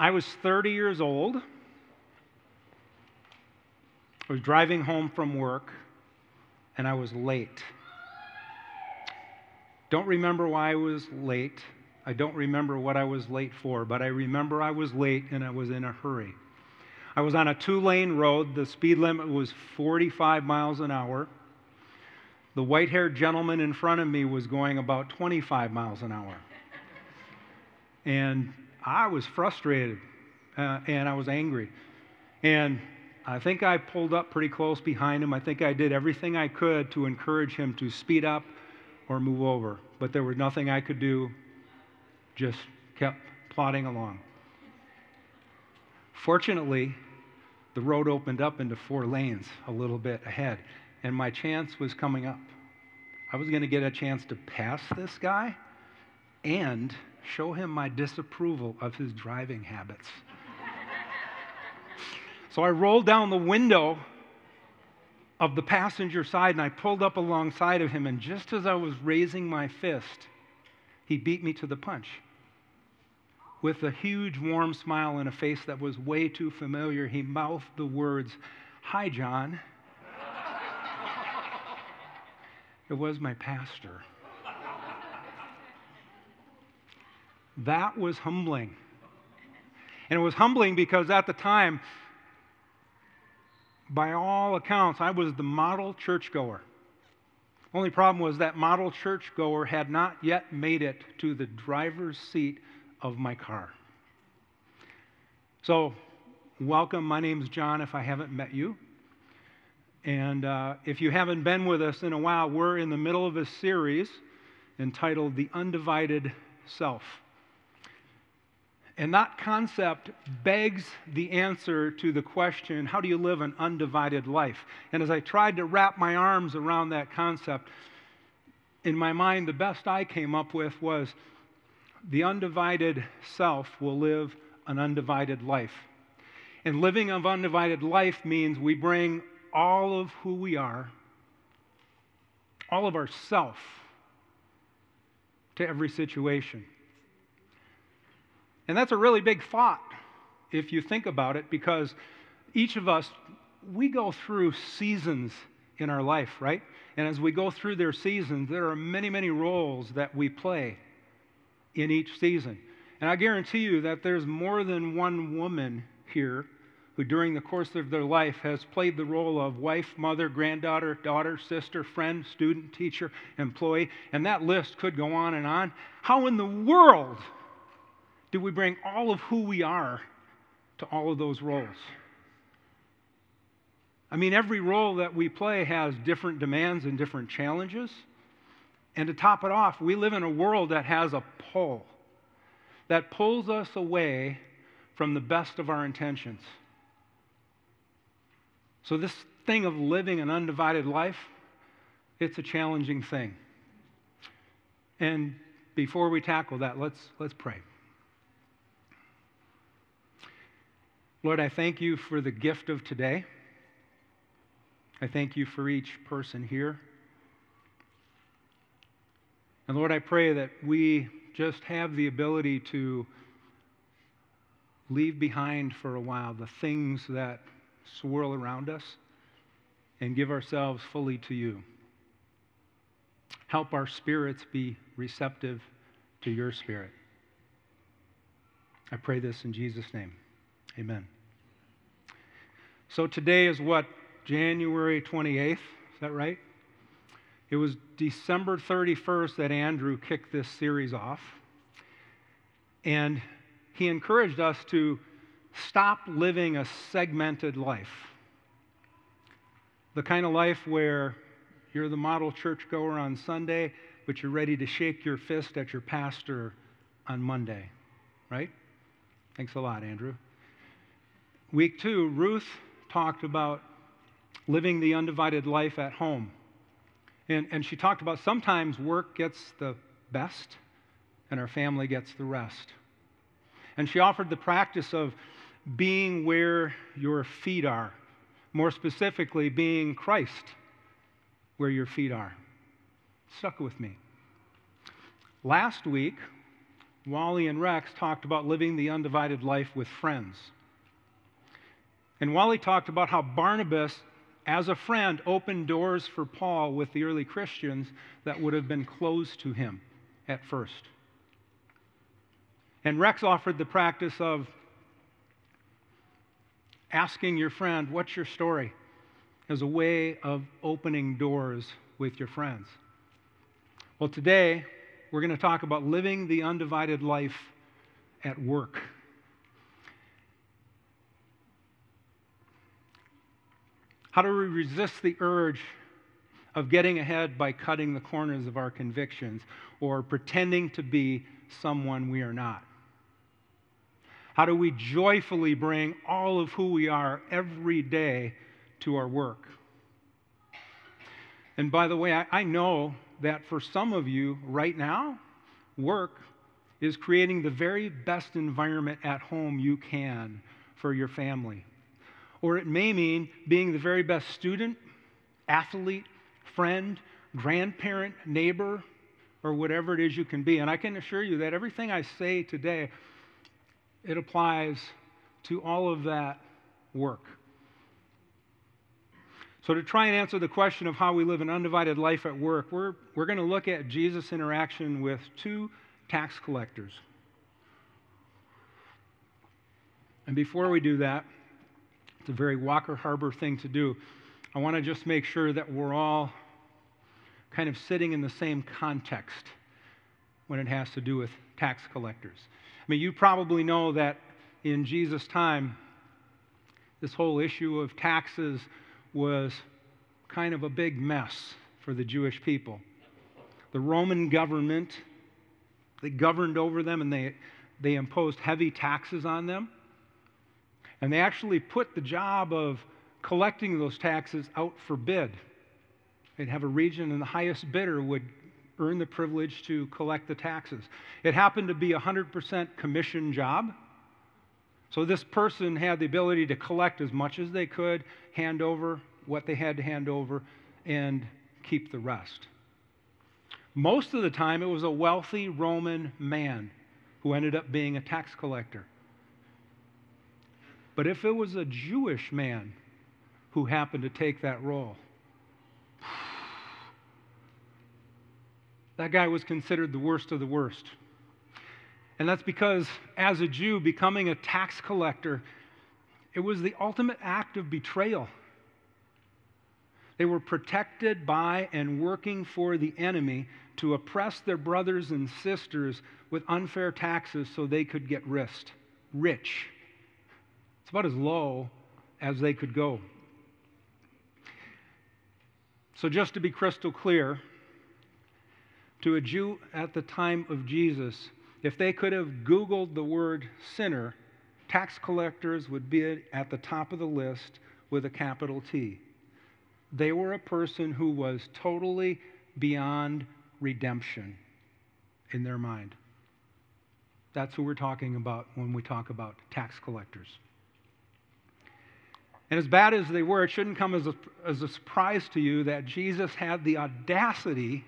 I was 30 years old. I was driving home from work, and I was late. Don't remember why I was late. I don't remember what I was late for, but I remember I was late and I was in a hurry. I was on a two lane road. The speed limit was 45 miles an hour. The white haired gentleman in front of me was going about 25 miles an hour. And I was frustrated uh, and I was angry. And I think I pulled up pretty close behind him. I think I did everything I could to encourage him to speed up or move over. But there was nothing I could do, just kept plodding along. Fortunately, the road opened up into four lanes a little bit ahead, and my chance was coming up. I was going to get a chance to pass this guy and show him my disapproval of his driving habits. so I rolled down the window of the passenger side and I pulled up alongside of him, and just as I was raising my fist, he beat me to the punch with a huge warm smile and a face that was way too familiar, he mouthed the words, Hi, John. it was my pastor. That was humbling. And it was humbling because at the time, by all accounts, I was the model churchgoer. Only problem was that model churchgoer had not yet made it to the driver's seat of my car. So, welcome. My name is John, if I haven't met you. And uh, if you haven't been with us in a while, we're in the middle of a series entitled The Undivided Self. And that concept begs the answer to the question how do you live an undivided life? And as I tried to wrap my arms around that concept, in my mind, the best I came up with was the undivided self will live an undivided life. And living an undivided life means we bring all of who we are, all of our self, to every situation. And that's a really big thought if you think about it, because each of us, we go through seasons in our life, right? And as we go through their seasons, there are many, many roles that we play in each season. And I guarantee you that there's more than one woman here who, during the course of their life, has played the role of wife, mother, granddaughter, daughter, sister, friend, student, teacher, employee, and that list could go on and on. How in the world do we bring all of who we are to all of those roles? I mean, every role that we play has different demands and different challenges. And to top it off, we live in a world that has a pull that pulls us away from the best of our intentions. So, this thing of living an undivided life, it's a challenging thing. And before we tackle that, let's, let's pray. Lord, I thank you for the gift of today. I thank you for each person here. And Lord, I pray that we just have the ability to leave behind for a while the things that swirl around us and give ourselves fully to you. Help our spirits be receptive to your spirit. I pray this in Jesus' name. Amen. So today is what? January 28th? Is that right? It was December 31st that Andrew kicked this series off. And he encouraged us to stop living a segmented life. The kind of life where you're the model churchgoer on Sunday, but you're ready to shake your fist at your pastor on Monday, right? Thanks a lot, Andrew. Week two, Ruth talked about living the undivided life at home. And, and she talked about sometimes work gets the best and our family gets the rest. And she offered the practice of being where your feet are, more specifically, being Christ where your feet are. Stuck with me. Last week, Wally and Rex talked about living the undivided life with friends. And Wally talked about how Barnabas, as a friend, opened doors for Paul with the early Christians that would have been closed to him at first. And Rex offered the practice of asking your friend, What's your story? as a way of opening doors with your friends. Well, today we're going to talk about living the undivided life at work. How do we resist the urge of getting ahead by cutting the corners of our convictions or pretending to be someone we are not? How do we joyfully bring all of who we are every day to our work? And by the way, I, I know that for some of you right now, work is creating the very best environment at home you can for your family. Or it may mean being the very best student, athlete, friend, grandparent, neighbor, or whatever it is you can be. And I can assure you that everything I say today, it applies to all of that work. So, to try and answer the question of how we live an undivided life at work, we're, we're going to look at Jesus' interaction with two tax collectors. And before we do that, it's a very Walker Harbor thing to do. I want to just make sure that we're all kind of sitting in the same context when it has to do with tax collectors. I mean, you probably know that in Jesus' time, this whole issue of taxes was kind of a big mess for the Jewish people. The Roman government, they governed over them and they, they imposed heavy taxes on them. And they actually put the job of collecting those taxes out for bid. They'd have a region, and the highest bidder would earn the privilege to collect the taxes. It happened to be a 100% commission job. So this person had the ability to collect as much as they could, hand over what they had to hand over, and keep the rest. Most of the time, it was a wealthy Roman man who ended up being a tax collector. But if it was a Jewish man who happened to take that role, that guy was considered the worst of the worst. And that's because, as a Jew, becoming a tax collector, it was the ultimate act of betrayal. They were protected by and working for the enemy to oppress their brothers and sisters with unfair taxes so they could get rich. Rich. It's about as low as they could go. So, just to be crystal clear, to a Jew at the time of Jesus, if they could have Googled the word sinner, tax collectors would be at the top of the list with a capital T. They were a person who was totally beyond redemption in their mind. That's who we're talking about when we talk about tax collectors. And as bad as they were, it shouldn't come as a, as a surprise to you that Jesus had the audacity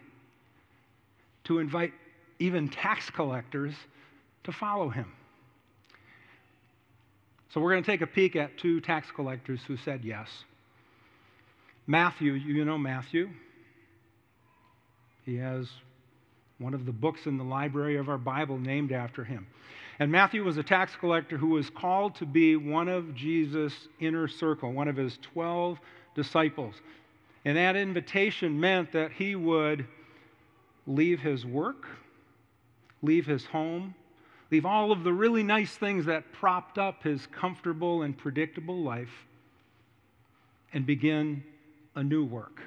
to invite even tax collectors to follow him. So we're going to take a peek at two tax collectors who said yes. Matthew, you know Matthew. He has one of the books in the library of our Bible named after him. And Matthew was a tax collector who was called to be one of Jesus' inner circle, one of his 12 disciples. And that invitation meant that he would leave his work, leave his home, leave all of the really nice things that propped up his comfortable and predictable life, and begin a new work.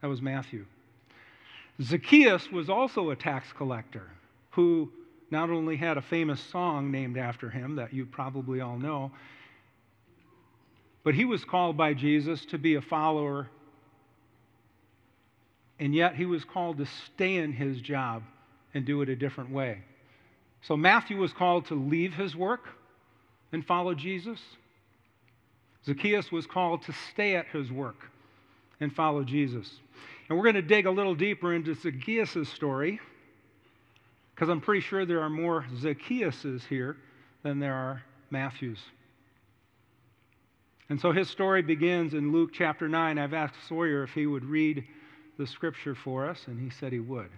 That was Matthew. Zacchaeus was also a tax collector who not only had a famous song named after him that you probably all know, but he was called by Jesus to be a follower, and yet he was called to stay in his job and do it a different way. So Matthew was called to leave his work and follow Jesus. Zacchaeus was called to stay at his work and follow Jesus. And we're going to dig a little deeper into Zacchaeus' story Because I'm pretty sure there are more Zacchaeuses here than there are Matthews. And so his story begins in Luke chapter 9. I've asked Sawyer if he would read the scripture for us, and he said he would.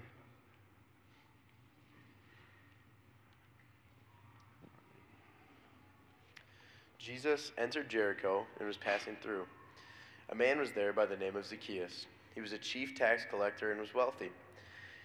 Jesus entered Jericho and was passing through. A man was there by the name of Zacchaeus. He was a chief tax collector and was wealthy.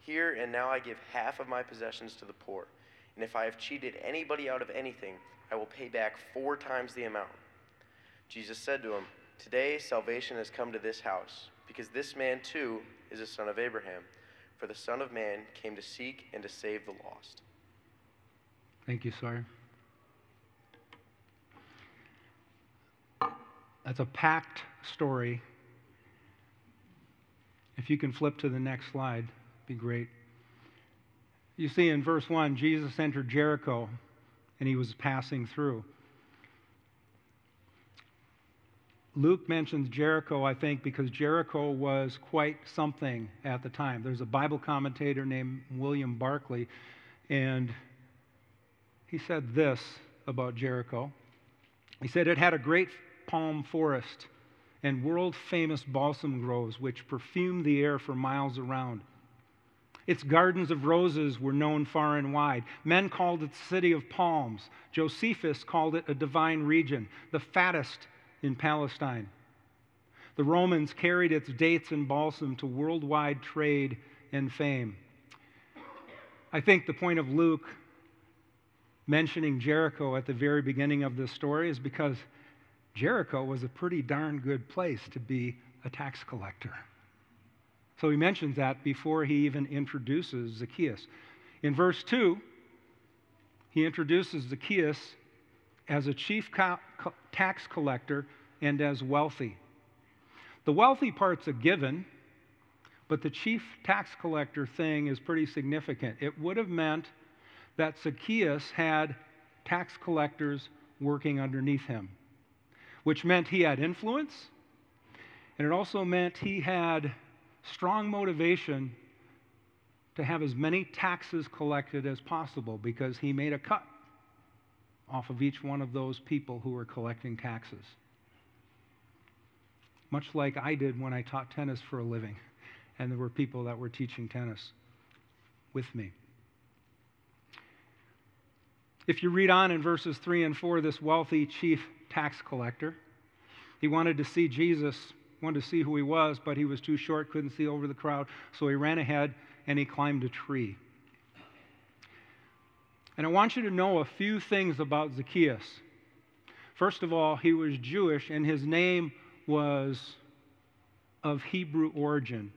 here and now I give half of my possessions to the poor. And if I have cheated anybody out of anything, I will pay back four times the amount. Jesus said to him, Today salvation has come to this house, because this man too is a son of Abraham. For the Son of Man came to seek and to save the lost. Thank you, sir. That's a packed story. If you can flip to the next slide, be great. You see in verse 1, Jesus entered Jericho and he was passing through. Luke mentions Jericho, I think, because Jericho was quite something at the time. There's a Bible commentator named William Barclay, and he said this about Jericho. He said it had a great palm forest and world famous balsam groves, which perfumed the air for miles around. Its gardens of roses were known far and wide. Men called it the city of palms. Josephus called it a divine region, the fattest in Palestine. The Romans carried its dates and balsam to worldwide trade and fame. I think the point of Luke mentioning Jericho at the very beginning of this story is because Jericho was a pretty darn good place to be a tax collector. So he mentions that before he even introduces Zacchaeus. In verse 2, he introduces Zacchaeus as a chief co- tax collector and as wealthy. The wealthy part's a given, but the chief tax collector thing is pretty significant. It would have meant that Zacchaeus had tax collectors working underneath him which meant he had influence, and it also meant he had strong motivation to have as many taxes collected as possible because he made a cut off of each one of those people who were collecting taxes. Much like I did when I taught tennis for a living, and there were people that were teaching tennis with me. If you read on in verses 3 and 4, this wealthy chief tax collector. He wanted to see Jesus, wanted to see who he was, but he was too short, couldn't see over the crowd, so he ran ahead and he climbed a tree. And I want you to know a few things about Zacchaeus. First of all, he was Jewish and his name was of Hebrew origin,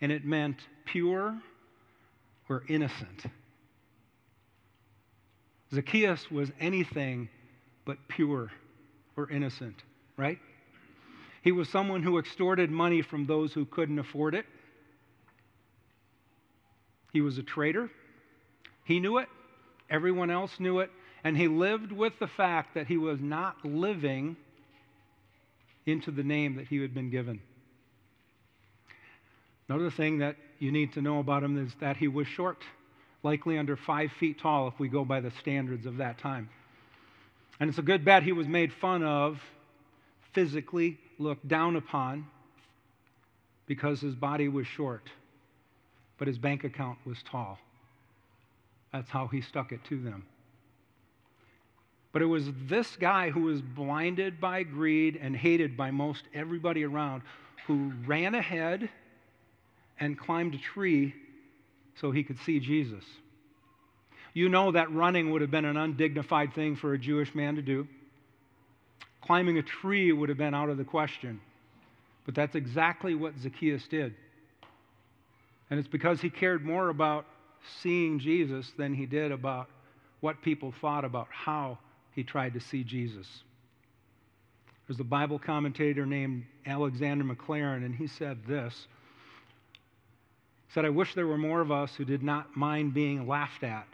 and it meant pure or innocent. Zacchaeus was anything but pure or innocent, right? He was someone who extorted money from those who couldn't afford it. He was a traitor. He knew it. Everyone else knew it. And he lived with the fact that he was not living into the name that he had been given. Another thing that you need to know about him is that he was short, likely under five feet tall if we go by the standards of that time. And it's a good bet he was made fun of, physically looked down upon, because his body was short, but his bank account was tall. That's how he stuck it to them. But it was this guy who was blinded by greed and hated by most everybody around who ran ahead and climbed a tree so he could see Jesus. You know that running would have been an undignified thing for a Jewish man to do. Climbing a tree would have been out of the question. But that's exactly what Zacchaeus did. And it's because he cared more about seeing Jesus than he did about what people thought about how he tried to see Jesus. There's a Bible commentator named Alexander Maclaren, and he said this. He said, I wish there were more of us who did not mind being laughed at,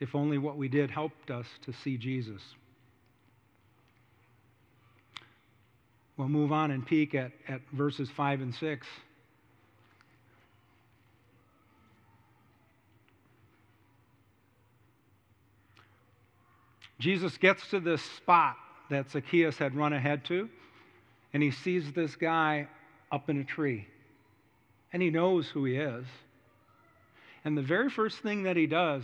if only what we did helped us to see Jesus. We'll move on and peek at, at verses 5 and 6. Jesus gets to this spot that Zacchaeus had run ahead to, and he sees this guy up in a tree. And he knows who he is. And the very first thing that he does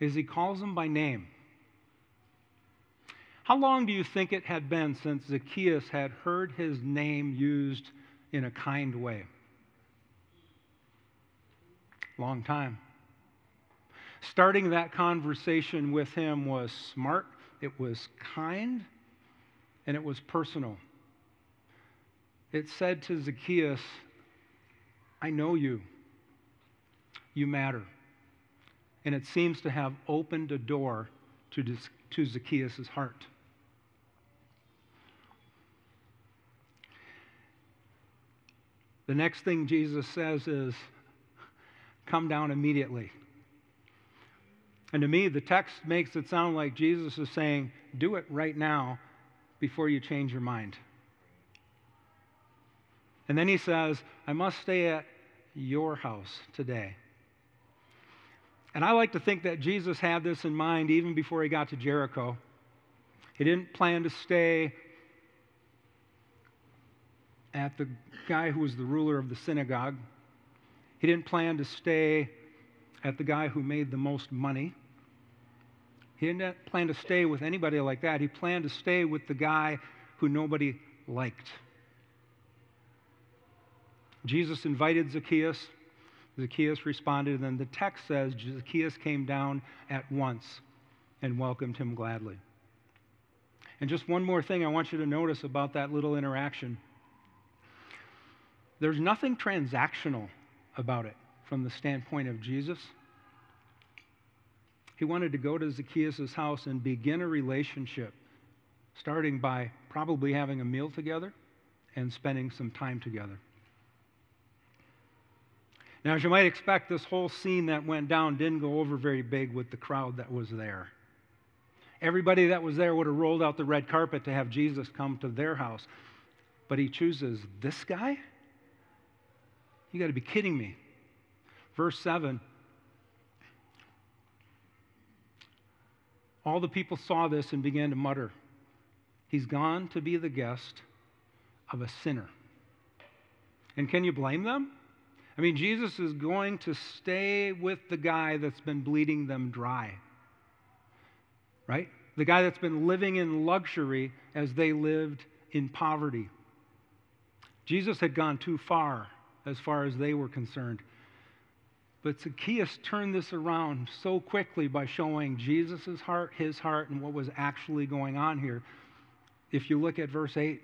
is he calls him by name. How long do you think it had been since Zacchaeus had heard his name used in a kind way? Long time. Starting that conversation with him was smart, it was kind, and it was personal. It said to Zacchaeus, I know you. You matter. And it seems to have opened a door to, to Zacchaeus' heart. The next thing Jesus says is, Come down immediately. And to me, the text makes it sound like Jesus is saying, Do it right now before you change your mind. And then he says, I must stay at your house today. And I like to think that Jesus had this in mind even before he got to Jericho. He didn't plan to stay at the guy who was the ruler of the synagogue. He didn't plan to stay at the guy who made the most money. He didn't plan to stay with anybody like that. He planned to stay with the guy who nobody liked. Jesus invited Zacchaeus. Zacchaeus responded, and then the text says Zacchaeus came down at once and welcomed him gladly. And just one more thing I want you to notice about that little interaction. There's nothing transactional about it from the standpoint of Jesus. He wanted to go to Zacchaeus' house and begin a relationship, starting by probably having a meal together and spending some time together. Now, as you might expect, this whole scene that went down didn't go over very big with the crowd that was there. Everybody that was there would have rolled out the red carpet to have Jesus come to their house. But he chooses this guy? You got to be kidding me. Verse 7 All the people saw this and began to mutter, He's gone to be the guest of a sinner. And can you blame them? I mean, Jesus is going to stay with the guy that's been bleeding them dry. Right? The guy that's been living in luxury as they lived in poverty. Jesus had gone too far as far as they were concerned. But Zacchaeus turned this around so quickly by showing Jesus' heart, his heart, and what was actually going on here. If you look at verse 8,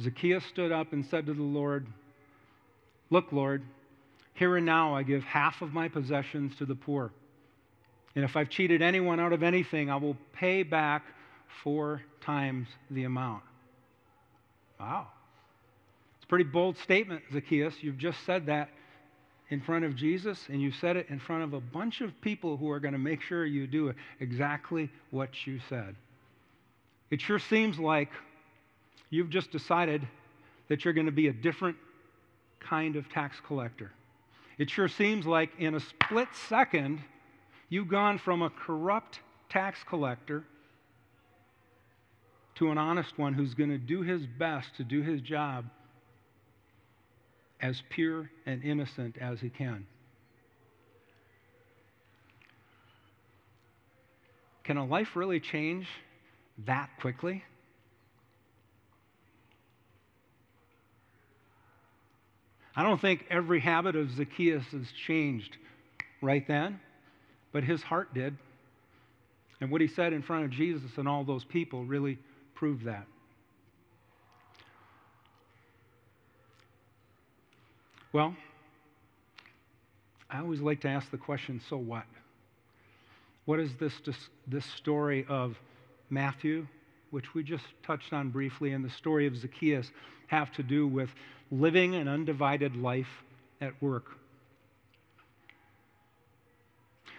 Zacchaeus stood up and said to the Lord, Look, Lord, here and now I give half of my possessions to the poor. And if I've cheated anyone out of anything, I will pay back four times the amount. Wow. It's a pretty bold statement, Zacchaeus. You've just said that in front of Jesus, and you said it in front of a bunch of people who are going to make sure you do exactly what you said. It sure seems like you've just decided that you're going to be a different kind of tax collector. It sure seems like in a split second, you've gone from a corrupt tax collector to an honest one who's going to do his best to do his job as pure and innocent as he can. Can a life really change that quickly? I don't think every habit of Zacchaeus has changed right then, but his heart did. And what he said in front of Jesus and all those people really proved that. Well, I always like to ask the question so what? What is this, this, story of Matthew, which we just touched on briefly, and the story of Zacchaeus have to do with living an undivided life at work?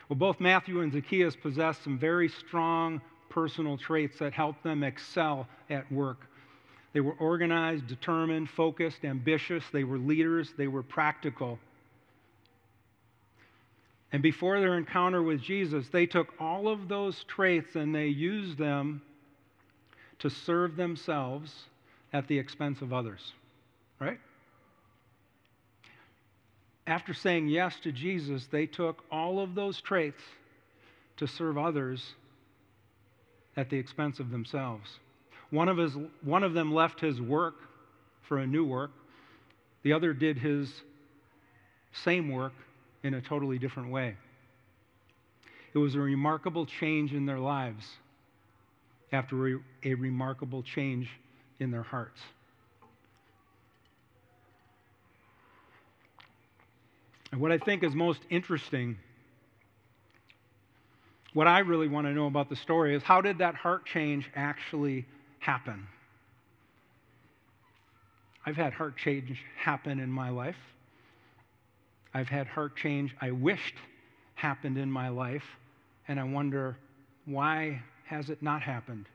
Well, both Matthew and Zacchaeus possessed some very strong personal traits that helped them excel at work. They were organized, determined, focused, ambitious. They were leaders. They were practical. And before their encounter with Jesus, they took all of those traits and they used them to serve themselves at the expense of others. Right? After saying yes to Jesus, they took all of those traits to serve others at the expense of themselves. One of, his, one of them left his work for a new work, the other did his same work in a totally different way. It was a remarkable change in their lives after a remarkable change in their hearts. And what I think is most interesting, what I really want to know about the story is how did that heart change actually happen? I've had heart change happen in my life. I've had heart change I wished happened in my life, and I wonder why has it not happened?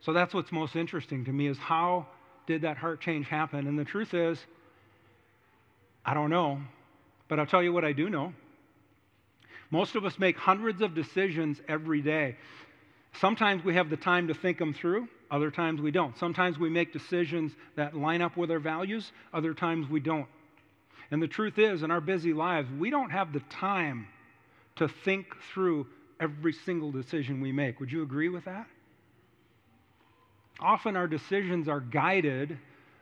So that's what's most interesting to me is how did that heart change happen? And the truth is, I don't know, but I'll tell you what I do know. Most of us make hundreds of decisions every day. Sometimes we have the time to think them through, other times we don't. Sometimes we make decisions that line up with our values, other times we don't. And the truth is, in our busy lives, we don't have the time to think through every single decision we make. Would you agree with that? Often our decisions are guided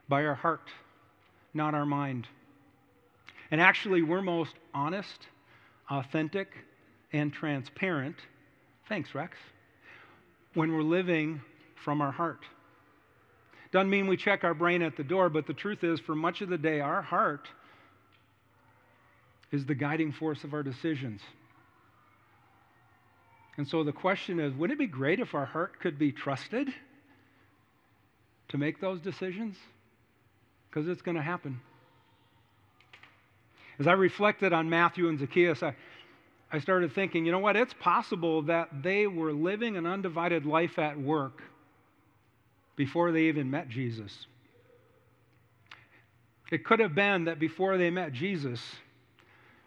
by our heart, not our mind. And actually, we're most honest, authentic, and transparent. Thanks, Rex. When we're living from our heart. Doesn't mean we check our brain at the door, but the truth is, for much of the day, our heart is the guiding force of our decisions. And so the question is wouldn't it be great if our heart could be trusted to make those decisions? Because it's going to happen. As I reflected on Matthew and Zacchaeus, I, I started thinking, you know what? It's possible that they were living an undivided life at work before they even met Jesus. It could have been that before they met Jesus,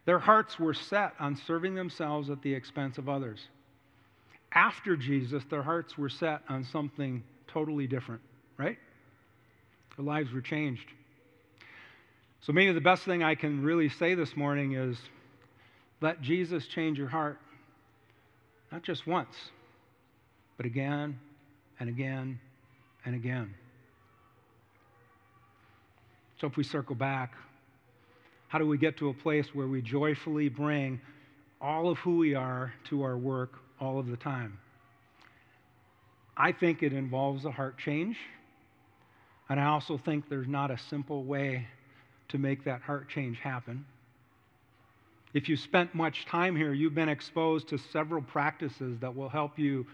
their hearts were set on serving themselves at the expense of others. After Jesus, their hearts were set on something totally different, right? Their lives were changed. So, maybe the best thing I can really say this morning is let Jesus change your heart, not just once, but again and again and again. So, if we circle back, how do we get to a place where we joyfully bring all of who we are to our work all of the time? I think it involves a heart change. And I also think there's not a simple way to make that heart change happen. If you spent much time here, you've been exposed to several practices that will help you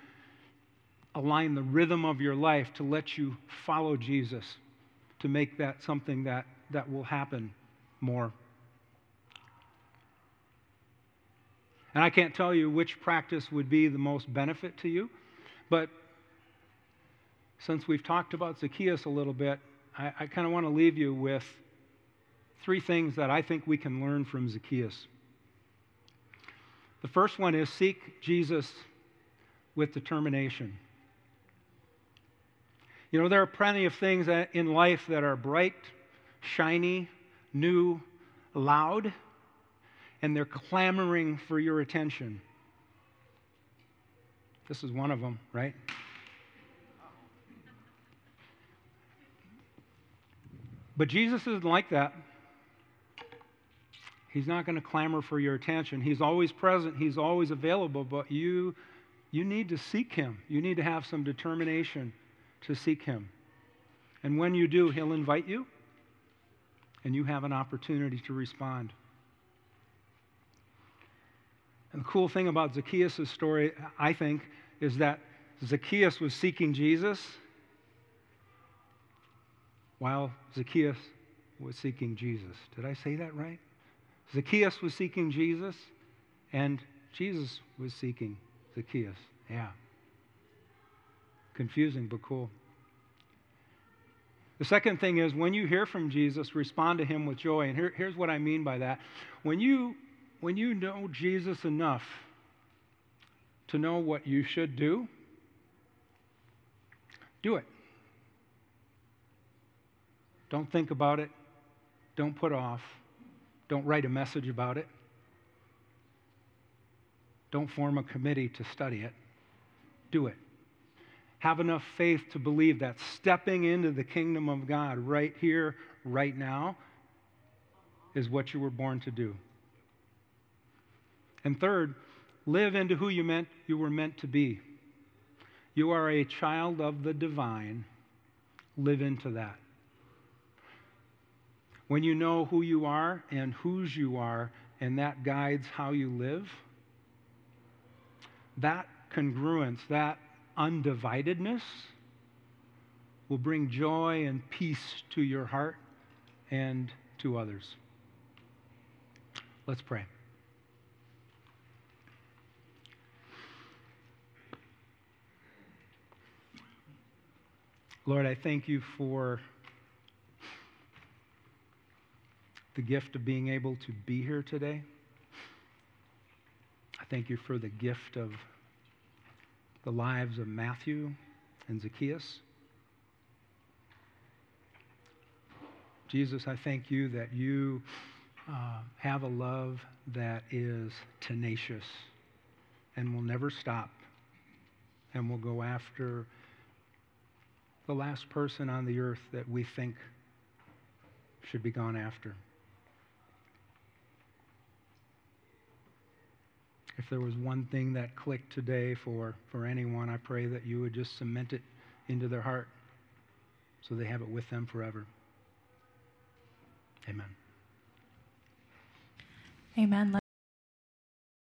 align the rhythm of your life to let you follow Jesus, to make that something that, that will happen more. And I can't tell you which practice would be the most benefit to you, but since we've talked about Zacchaeus a little bit, I, I kind of want to leave you with three things that I think we can learn from Zacchaeus. The first one is seek Jesus with determination. You know, there are plenty of things in life that are bright, shiny, new, loud, and they're clamoring for your attention. This is one of them, right? But Jesus isn't like that. He's not going to clamor for your attention. He's always present, He's always available, but you, you need to seek Him. You need to have some determination to seek Him. And when you do, He'll invite you, and you have an opportunity to respond. And the cool thing about Zacchaeus' story, I think, is that Zacchaeus was seeking Jesus while Zacchaeus was seeking Jesus. Did I say that right? Zacchaeus was seeking Jesus, and Jesus was seeking Zacchaeus. Yeah. Confusing, but cool. The second thing is when you hear from Jesus, respond to him with joy. And here, here's what I mean by that. When you, when you know Jesus enough to know what you should do, do it. Don't think about it. Don't put off. Don't write a message about it. Don't form a committee to study it. Do it. Have enough faith to believe that stepping into the kingdom of God right here, right now, is what you were born to do. And third, live into who you meant you were meant to be. You are a child of the divine. Live into that. When you know who you are and whose you are, and that guides how you live, that congruence, that undividedness will bring joy and peace to your heart and to others. Let's pray. Lord, I thank you for the gift of being able to be here today. I thank you for the gift of the lives of Matthew and Zacchaeus. Jesus, I thank you that you uh, have a love that is tenacious and will never stop and will go after the last person on the earth that we think should be gone after. If there was one thing that clicked today for, for anyone, I pray that you would just cement it into their heart so they have it with them forever. Amen. Amen.